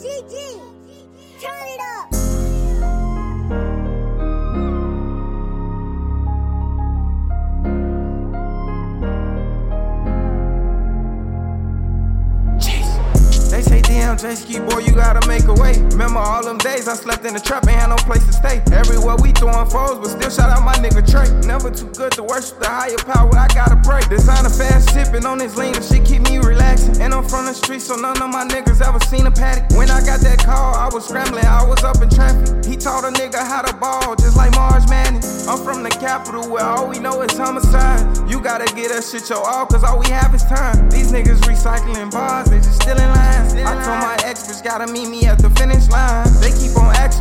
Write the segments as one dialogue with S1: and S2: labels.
S1: GG! Turn it up! They say, damn, Jayski, boy, you gotta make a way. Remember all them days I slept in the trap and had no place to stay. Everywhere we throwing foes, but still shout out my nigga Trey. Never too good to worship the higher power, I gotta pray. Design a fast sipping on this lean, and shit keep me relaxing. And I'm from the street, so none of my niggas ever seen a paddock. When I got that call, I was scrambling, I was up in traffic. He taught a nigga how to ball, just like March Madness. I'm from the capital where all we know is homicide. You gotta get that shit your all, cause all we have is time. These niggas recycling bars, they just stealing lines. I told my ex bitch gotta meet me at the finish line. They keep on asking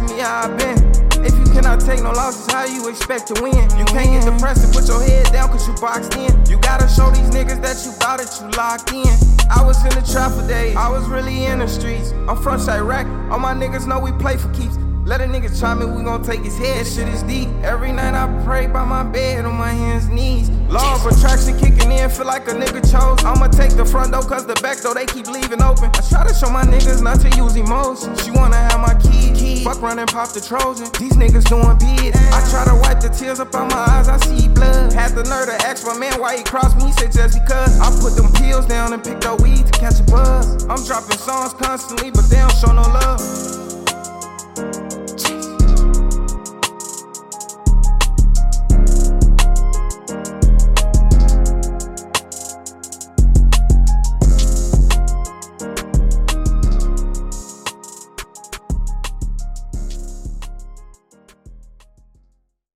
S1: you expect to win? You can't get depressed and put your head down cause you boxed in. You gotta show these niggas that you bout it, you locked in. I was in the trap for days, I was really in the streets. I'm from Chiraq, all my niggas know we play for keeps. Let a nigga try me, we gon' take his head, shit is deep. Every night I pray by my bed on my hands, knees. Law of attraction kicking in, feel like a nigga chose. I'ma take the front door, cause the back door they keep leaving open. I try to show my niggas not to use emotion. She wanna have my key, key. Fuck running, pop the Trojan. These niggas doing bid. I try to wipe the tears up on my eyes, I see blood. Had the nerve to ask my man why he crossed me, he said just because. I put them pills down and picked up weed to catch a buzz. I'm dropping songs constantly, but they don't show no love.